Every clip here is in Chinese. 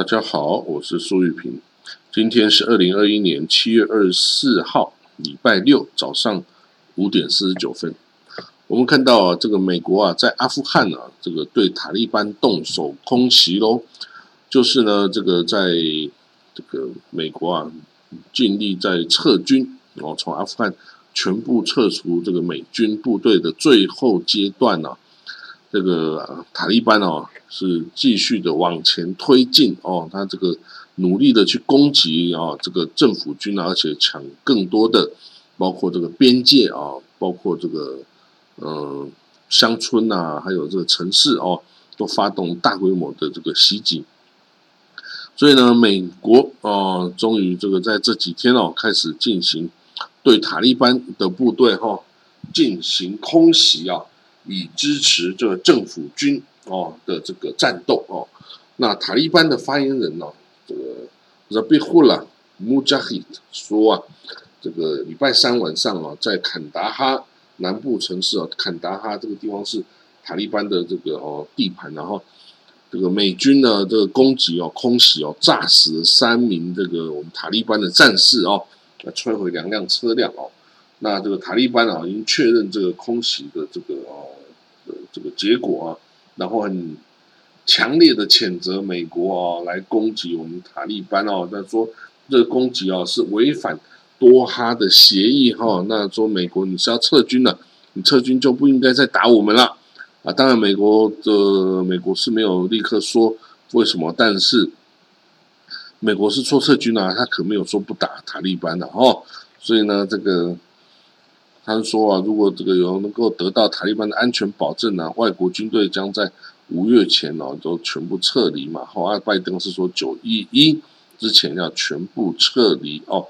大家好，我是苏玉平。今天是二零二一年七月二十四号，礼拜六早上五点四十九分。我们看到啊，这个美国啊，在阿富汗啊，这个对塔利班动手空袭喽。就是呢，这个在这个美国啊，尽力在撤军然后，从阿富汗全部撤出这个美军部队的最后阶段呢。这个塔利班哦，是继续的往前推进哦，他这个努力的去攻击啊，这个政府军啊而且抢更多的，包括这个边界啊，包括这个嗯乡村呐，还有这个城市哦，都发动大规模的这个袭击。所以呢，美国哦，终于这个在这几天哦，开始进行对塔利班的部队哈进行空袭啊。以支持这政府军哦的这个战斗哦，那塔利班的发言人呢，这个 Zabihullah Mujahid 说啊，这个礼拜三晚上啊，在坎达哈南部城市啊，坎达哈这个地方是塔利班的这个哦地盘，然后这个美军呢这个攻击哦空袭哦，炸死三名这个我们塔利班的战士哦，摧毁两辆车辆哦。那这个塔利班啊，已经确认这个空袭的这个哦这个结果啊，然后很强烈的谴责美国啊来攻击我们塔利班哦，那说这个攻击啊是违反多哈的协议哈，那说美国你是要撤军了，你撤军就不应该再打我们了啊。当然，美国的美国是没有立刻说为什么，但是美国是说撤军啊，他可没有说不打塔利班的哦，所以呢，这个。他说啊，如果这个有能够得到塔利班的安全保证呢，外国军队将在五月前哦都全部撤离嘛。后啊，拜登是说九一一之前要全部撤离哦。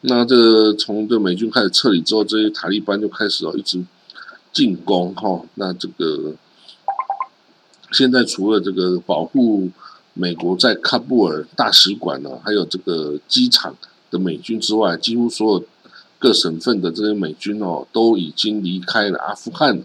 那这从这美军开始撤离之后，这些塔利班就开始哦一直进攻哈。那这个现在除了这个保护美国在喀布尔大使馆呢，还有这个机场的美军之外，几乎所有。各省份的这些美军哦，都已经离开了阿富汗。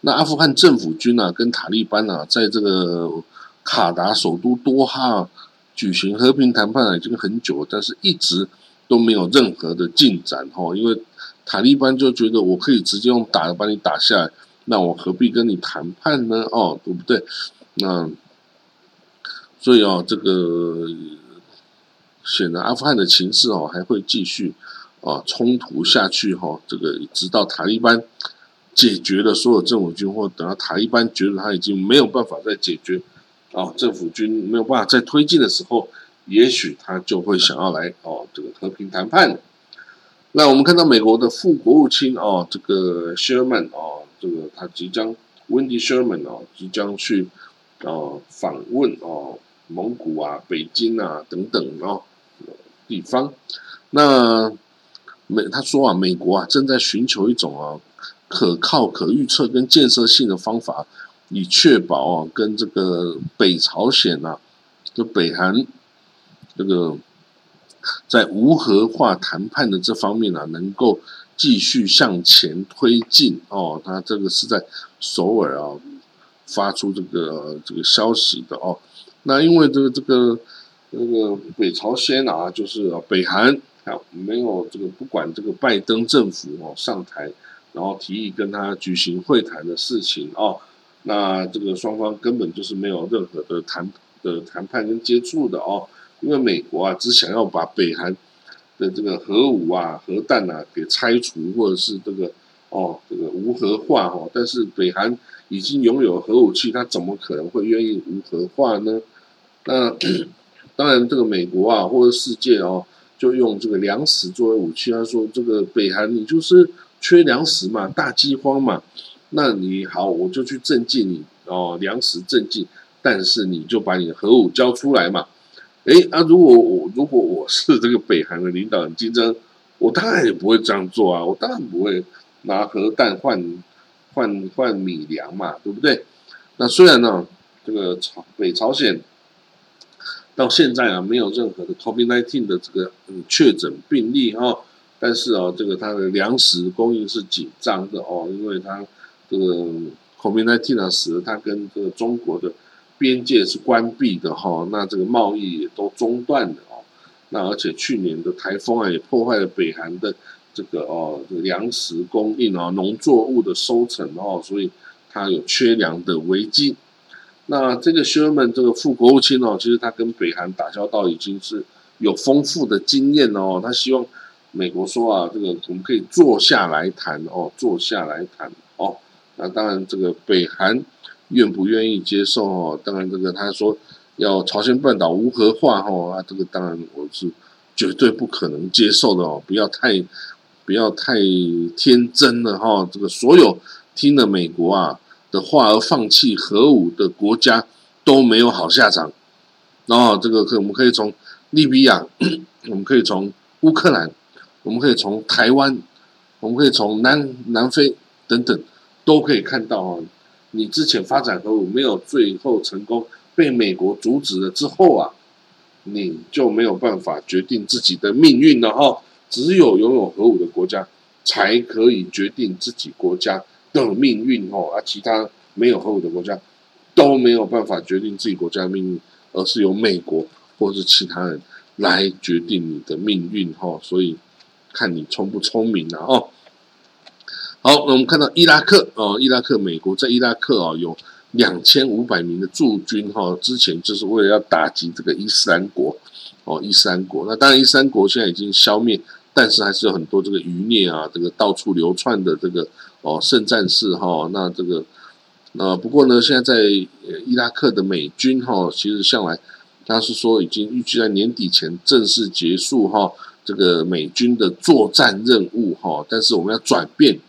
那阿富汗政府军呢，跟塔利班呢，在这个卡达首都多哈举行和平谈判已经很久，但是一直都没有任何的进展哦。因为塔利班就觉得我可以直接用打的把你打下来，那我何必跟你谈判呢？哦，对不对？那所以哦，这个显然阿富汗的情势哦，还会继续。啊，冲突下去哈，这个直到塔利班解决了所有政府军，或等到塔利班觉得他已经没有办法再解决，啊，政府军没有办法再推进的时候，也许他就会想要来哦，这个和平谈判。那我们看到美国的副国务卿哦，这个 Sherman 哦，这个他即将 Wendy Sherman 哦，即将去哦访问哦蒙古啊、北京啊等等哦地方，那。美他说啊，美国啊正在寻求一种啊可靠、可预测跟建设性的方法，以确保啊跟这个北朝鲜呐，就北韩这个在无核化谈判的这方面啊，能够继续向前推进哦。他这个是在首尔啊发出这个这个消息的哦。那因为这个这个那个北朝鲜啊，就是啊北韩。没有这个，不管这个拜登政府哦上台，然后提议跟他举行会谈的事情哦，那这个双方根本就是没有任何的谈的谈判跟接触的哦，因为美国啊只想要把北韩的这个核武啊、核弹啊给拆除，或者是这个哦这个无核化哦，但是北韩已经拥有核武器，他怎么可能会愿意无核化呢？那 当然，这个美国啊或者世界哦。就用这个粮食作为武器，他说：“这个北韩你就是缺粮食嘛，大饥荒嘛，那你好，我就去赈济你哦，粮食赈济，但是你就把你的核武交出来嘛。”哎啊，如果我如果我是这个北韩的领导人金正，我当然也不会这样做啊，我当然不会拿核弹换换换米粮嘛，对不对？那虽然呢，这个朝北朝鲜。到现在啊，没有任何的 COVID-19 的这个确诊病例哈，但是哦，这个它的粮食供应是紧张的哦，因为它这个 COVID-19 啊，使得它跟这个中国的边界是关闭的哈，那这个贸易也都中断的哦。那而且去年的台风啊，也破坏了北韩的这个哦粮食供应啊，农作物的收成哦，所以它有缺粮的危机。那这个 Sherman 这个副国务卿哦，其实他跟北韩打交道已经是有丰富的经验哦。他希望美国说啊，这个我们可以坐下来谈哦，坐下来谈哦。那当然，这个北韩愿不愿意接受哦？当然，这个他说要朝鲜半岛无核化哦，啊，这个当然我是绝对不可能接受的哦。不要太不要太天真了哈。这个所有听了美国啊。的话而放弃核武的国家都没有好下场。然后这个可我们可以从利比亚，我们可以从乌克兰，我们可以从台湾，我们可以从南南非等等，都可以看到啊，你之前发展核武没有最后成功，被美国阻止了之后啊，你就没有办法决定自己的命运了哈。只有拥有核武的国家才可以决定自己国家。的命运哦，而其他没有核武的国家都没有办法决定自己国家的命运，而是由美国或是其他人来决定你的命运哈。所以看你聪不聪明啊哦。好，那我们看到伊拉克哦，伊拉克美国在伊拉克哦有两千五百名的驻军哈，之前就是为了要打击这个伊斯兰国哦，伊斯兰国。那当然伊斯兰国现在已经消灭，但是还是有很多这个余孽啊，这个到处流窜的这个。哦，圣战士哈，那这个，呃，不过呢，现在在伊拉克的美军哈，其实向来他是说已经预计在年底前正式结束哈，这个美军的作战任务哈，但是我们要转变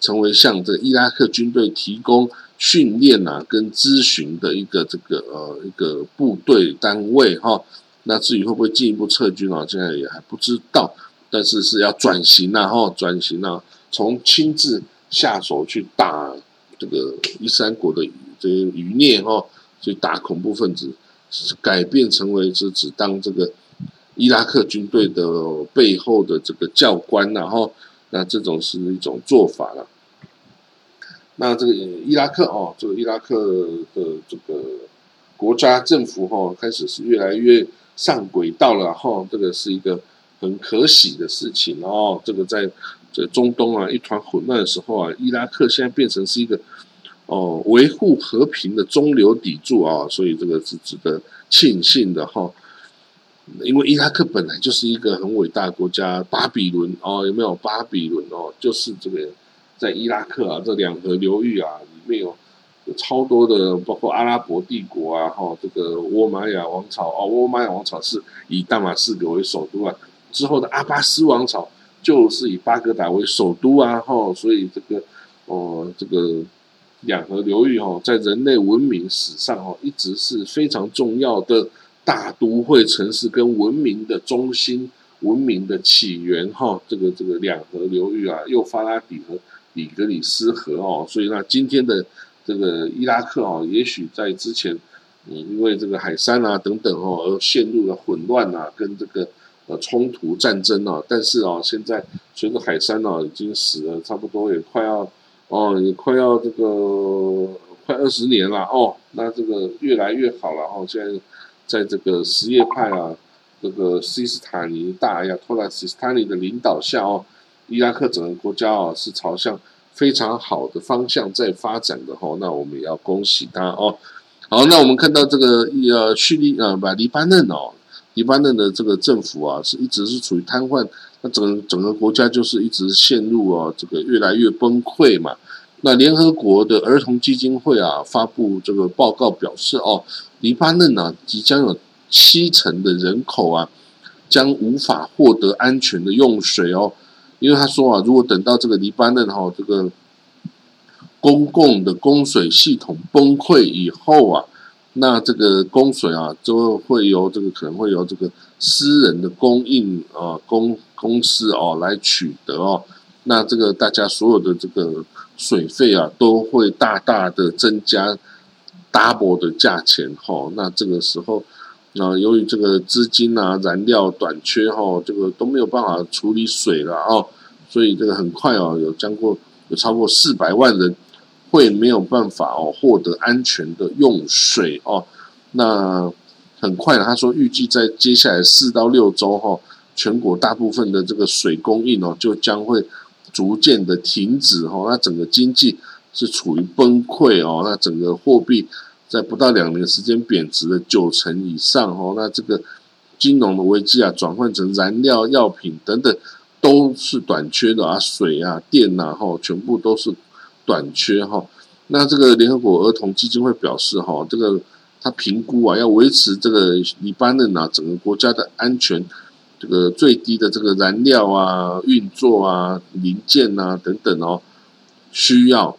成为向这伊拉克军队提供训练啊跟咨询的一个这个呃一个部队单位哈，那至于会不会进一步撤军啊，现在也还不知道，但是是要转型啊哈，转型啊，从亲自。下手去打这个伊斯兰国的这些余孽哈，去打恐怖分子，改变成为是只当这个伊拉克军队的背后的这个教官然后那这种是一种做法了。那这个伊拉克哦，这个伊拉克的这个国家政府哈，开始是越来越上轨道了哈，这个是一个很可喜的事情哦，这个在。这中东啊，一团混乱的时候啊，伊拉克现在变成是一个哦维护和平的中流砥柱啊，所以这个是值得庆幸的哈。因为伊拉克本来就是一个很伟大的国家，巴比伦哦，有没有巴比伦哦？就是这个在伊拉克啊，这两河流域啊，里面有超多的，包括阿拉伯帝国啊，哈，这个沃玛亚王朝哦，沃玛亚王朝是以大马士革为首都啊，之后的阿巴斯王朝。就是以巴格达为首都啊，哈，所以这个哦，这个两河流域哈，在人类文明史上哈，一直是非常重要的大都会城市跟文明的中心、文明的起源哈。这个这个两河流域啊，幼发拉底和底格里斯河哦，所以那今天的这个伊拉克啊，也许在之前嗯，因为这个海山啊等等哦，而陷入了混乱啊，跟这个。呃，冲突战争啊，但是啊，现在随着海山啊已经死了，差不多也快要哦，也快要这个快二十年了哦，那这个越来越好了哦。现在在这个什叶派啊，这个西斯塔尼大亚托拉西斯塔尼的领导下哦，伊拉克整个国家啊是朝向非常好的方向在发展的哦。那我们也要恭喜他哦。好，那我们看到这个呃叙利呃不黎巴嫩哦。黎巴嫩的这个政府啊，是一直是处于瘫痪，那整整个国家就是一直陷入啊这个越来越崩溃嘛。那联合国的儿童基金会啊发布这个报告表示，哦，黎巴嫩呢即将有七成的人口啊将无法获得安全的用水哦，因为他说啊，如果等到这个黎巴嫩哈这个公共的供水系统崩溃以后啊。那这个供水啊，就会由这个可能会由这个私人的供应啊公公司哦来取得哦。那这个大家所有的这个水费啊，都会大大的增加 double 的价钱哈。那这个时候，那由于这个资金啊、燃料短缺哈，这个都没有办法处理水了哦，所以这个很快哦，有将过有超过四百万人。会没有办法哦获得安全的用水哦，那很快，他说预计在接下来四到六周哈，全国大部分的这个水供应哦，就将会逐渐的停止哈。那整个经济是处于崩溃哦，那整个货币在不到两年时间贬值了九成以上哦。那这个金融的危机啊，转换成燃料、药品等等都是短缺的啊，水啊、电呐哈，全部都是短缺哈。那这个联合国儿童基金会表示哈，这个。他评估啊，要维持这个黎巴嫩啊整个国家的安全，这个最低的这个燃料啊、运作啊、零件啊等等哦，需要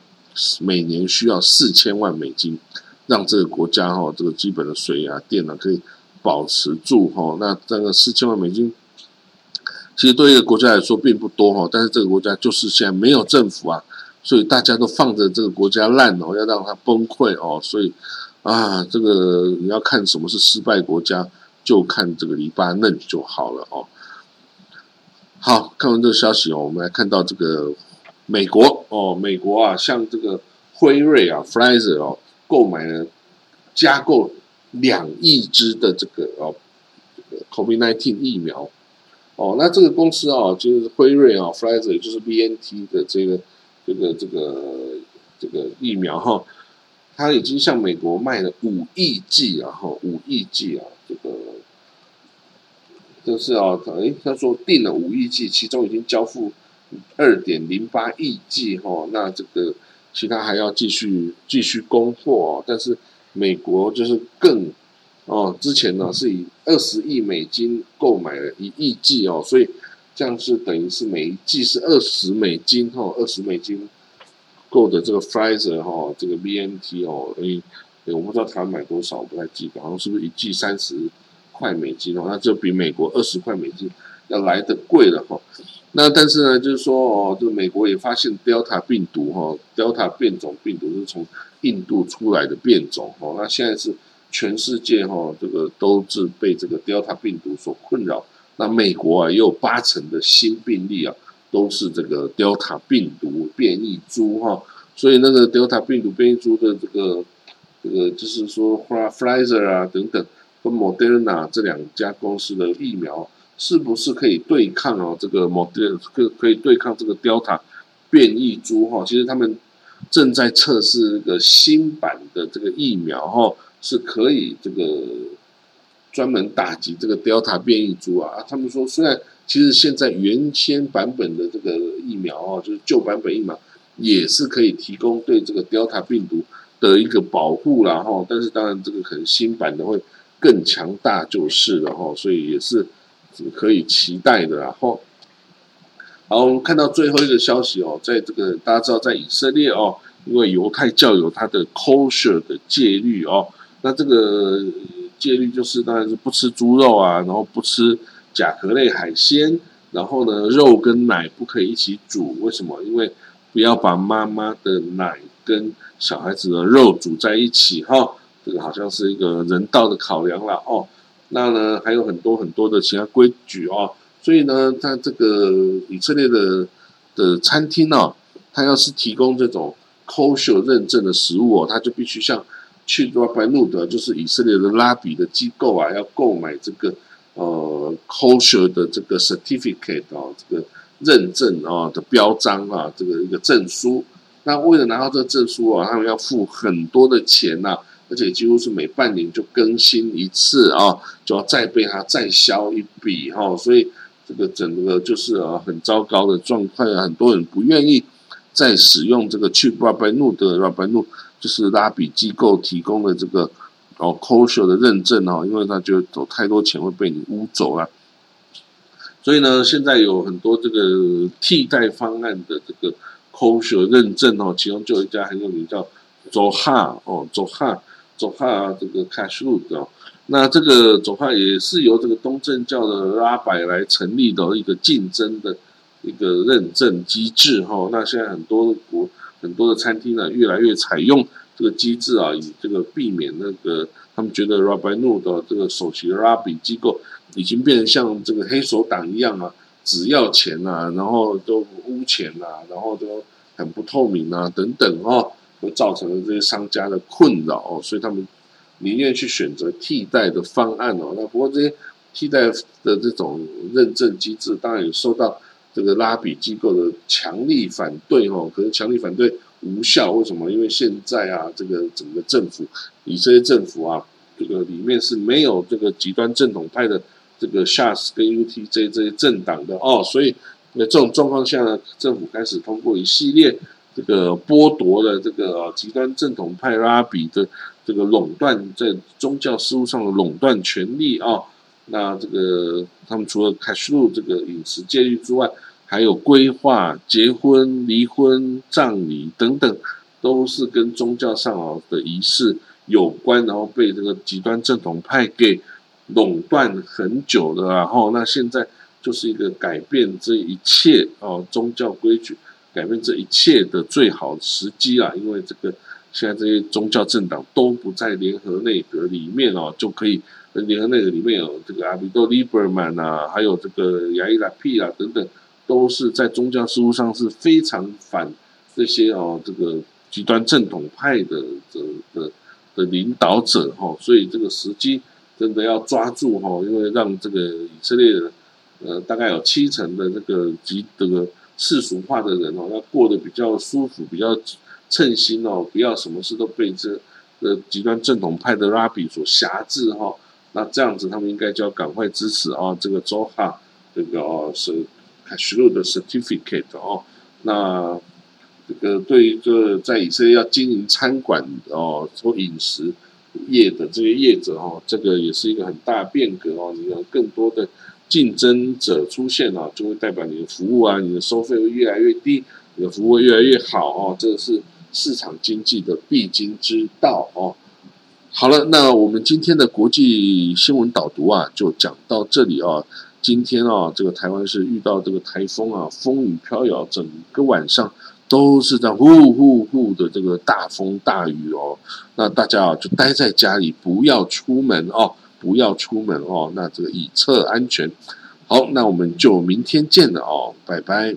每年需要四千万美金，让这个国家哈这个基本的水啊、电啊可以保持住哈。那这个四千万美金，其实对一个国家来说并不多哈，但是这个国家就是现在没有政府啊，所以大家都放着这个国家烂哦，要让它崩溃哦，所以。啊，这个你要看什么是失败国家，就看这个黎巴嫩就好了哦。好看完这个消息哦，我们来看到这个美国哦，美国啊，向这个辉瑞啊 f r i z e r 哦，购买了加购两亿支的这个哦这个，COVID-19 疫苗哦。那这个公司啊，就是辉瑞啊 f r i z e r 就是 BNT 的这个这个这个这个疫苗哈。他已经向美国卖了五亿剂啊，哈，五亿剂啊，这个就是啊，哎，他说订了五亿剂，其中已经交付二点零八亿剂哈，那这个其他还要继续继续供货哦。但是美国就是更哦，之前呢是以二十亿美金购买了一亿剂哦，所以这样是等于是每一剂是二十美金哈，二十美金。购的这个 Pfizer 哈，这个 BNT 哦，诶，我不知道他买多少，我不太记得，好像是不是一剂三十块美金哦？那就比美国二十块美金要来的贵了哈。那但是呢，就是说哦，这美国也发现 Delta 病毒哈，Delta 变种病毒是从印度出来的变种哦。那现在是全世界哈，这个都是被这个 Delta 病毒所困扰。那美国啊，也有八成的新病例啊。都是这个 Delta 病毒变异株哈，所以那个 Delta 病毒变异株的这个这个就是说，Pfizer 啊等等跟 Moderna 这两家公司的疫苗，是不是可以对抗哦？这个 Moderna 可可以对抗这个 Delta 变异株哈？其实他们正在测试这个新版的这个疫苗哈，是可以这个专门打击这个 Delta 变异株啊。他们说虽然。其实现在原先版本的这个疫苗哦，就是旧版本疫苗，也是可以提供对这个 Delta 病毒的一个保护啦哈。但是当然这个可能新版的会更强大就是了哈，所以也是可以期待的啦哈。好，我们看到最后一个消息哦，在这个大家知道在以色列哦，因为犹太教有它的 kosher 的戒律哦，那这个戒律就是当然是不吃猪肉啊，然后不吃。甲壳类海鲜，然后呢，肉跟奶不可以一起煮，为什么？因为不要把妈妈的奶跟小孩子的肉煮在一起，哈，这个好像是一个人道的考量了哦。那呢，还有很多很多的其他规矩哦。所以呢，在这个以色列的的餐厅呢，他要是提供这种 kosher 认证的食物哦，他就必须向去 Rabbi n u d 就是以色列的拉比的机构啊，要购买这个。呃，kosher 的这个 certificate 啊，这个认证啊的标章啊，这个一个证书。那为了拿到这个证书啊，他们要付很多的钱呐，而且几乎是每半年就更新一次啊，就要再被他再销一笔哈。所以这个整个就是啊很糟糕的状况啊，很多人不愿意再使用这个去 Rabbi Nu 的 Rabbi Nu，就是拉比机构提供的这个。哦，kosher 的认证哦，因为他觉得走太多钱会被你污走了，所以呢，现在有很多这个替代方案的这个 kosher 认证哦，其中就有一家很有名叫 Zoha 哦，Zoha Zoha 这个 cash root 哦，那这个 Zoha 也是由这个东正教的拉百来成立的一个竞争的一个认证机制哈，那现在很多国很多的餐厅呢，越来越采用。这个机制啊，以这个避免那个，他们觉得 Rabbi Nu 的这个首席的 Rabbi 机构已经变成像这个黑手党一样啊，只要钱啊，然后都污钱啊，然后都很不透明啊，等等哦，会造成了这些商家的困扰哦，所以他们宁愿去选择替代的方案哦。那不过这些替代的这种认证机制，当然也受到这个拉比机构的强力反对哦。可是强力反对无效，为什么？因为现在啊，这个整个政府以色列政府啊，这个里面是没有这个极端正统派的这个 Shas 跟 UTJ 这些政党的哦，所以那这种状况下呢，政府开始通过一系列。这个剥夺了这个极端正统派拉比的这个垄断在宗教事务上的垄断权利啊，那这个他们除了开始录这个饮食戒律之外，还有规划结婚、离婚、葬礼等等，都是跟宗教上啊的仪式有关，然后被这个极端正统派给垄断很久的，然后那现在就是一个改变这一切哦宗教规矩。改变这一切的最好时机啊！因为这个现在这些宗教政党都不在联合内阁里面哦，就可以联合内阁里面有这个阿比多利伯曼啊，还有这个亚伊拉皮啊等等，都是在宗教事务上是非常反这些哦这个极端正统派的的的的领导者哈，所以这个时机真的要抓住哈，因为让这个以色列呃大概有七成的这个极这个。世俗化的人哦，要过得比较舒服，比较称心哦，不要什么事都被这呃极端正统派的拉比所辖制哈。那这样子，他们应该就要赶快支持啊，这个周哈这个哦是凯西路的 certificate 哦。那这个对于这在以色列要经营餐馆哦，做饮食业的这些业者哦，这个也是一个很大变革哦，你有更多的。竞争者出现啊，就会代表你的服务啊，你的收费会越来越低，你的服务越来越好哦，这个是市场经济的必经之道哦。好了，那我们今天的国际新闻导读啊，就讲到这里哦。今天啊，这个台湾是遇到这个台风啊，风雨飘摇，整个晚上都是在呼呼呼的这个大风大雨哦。那大家啊，就待在家里，不要出门哦。不要出门哦，那这个以测安全。好，那我们就明天见了哦，拜拜。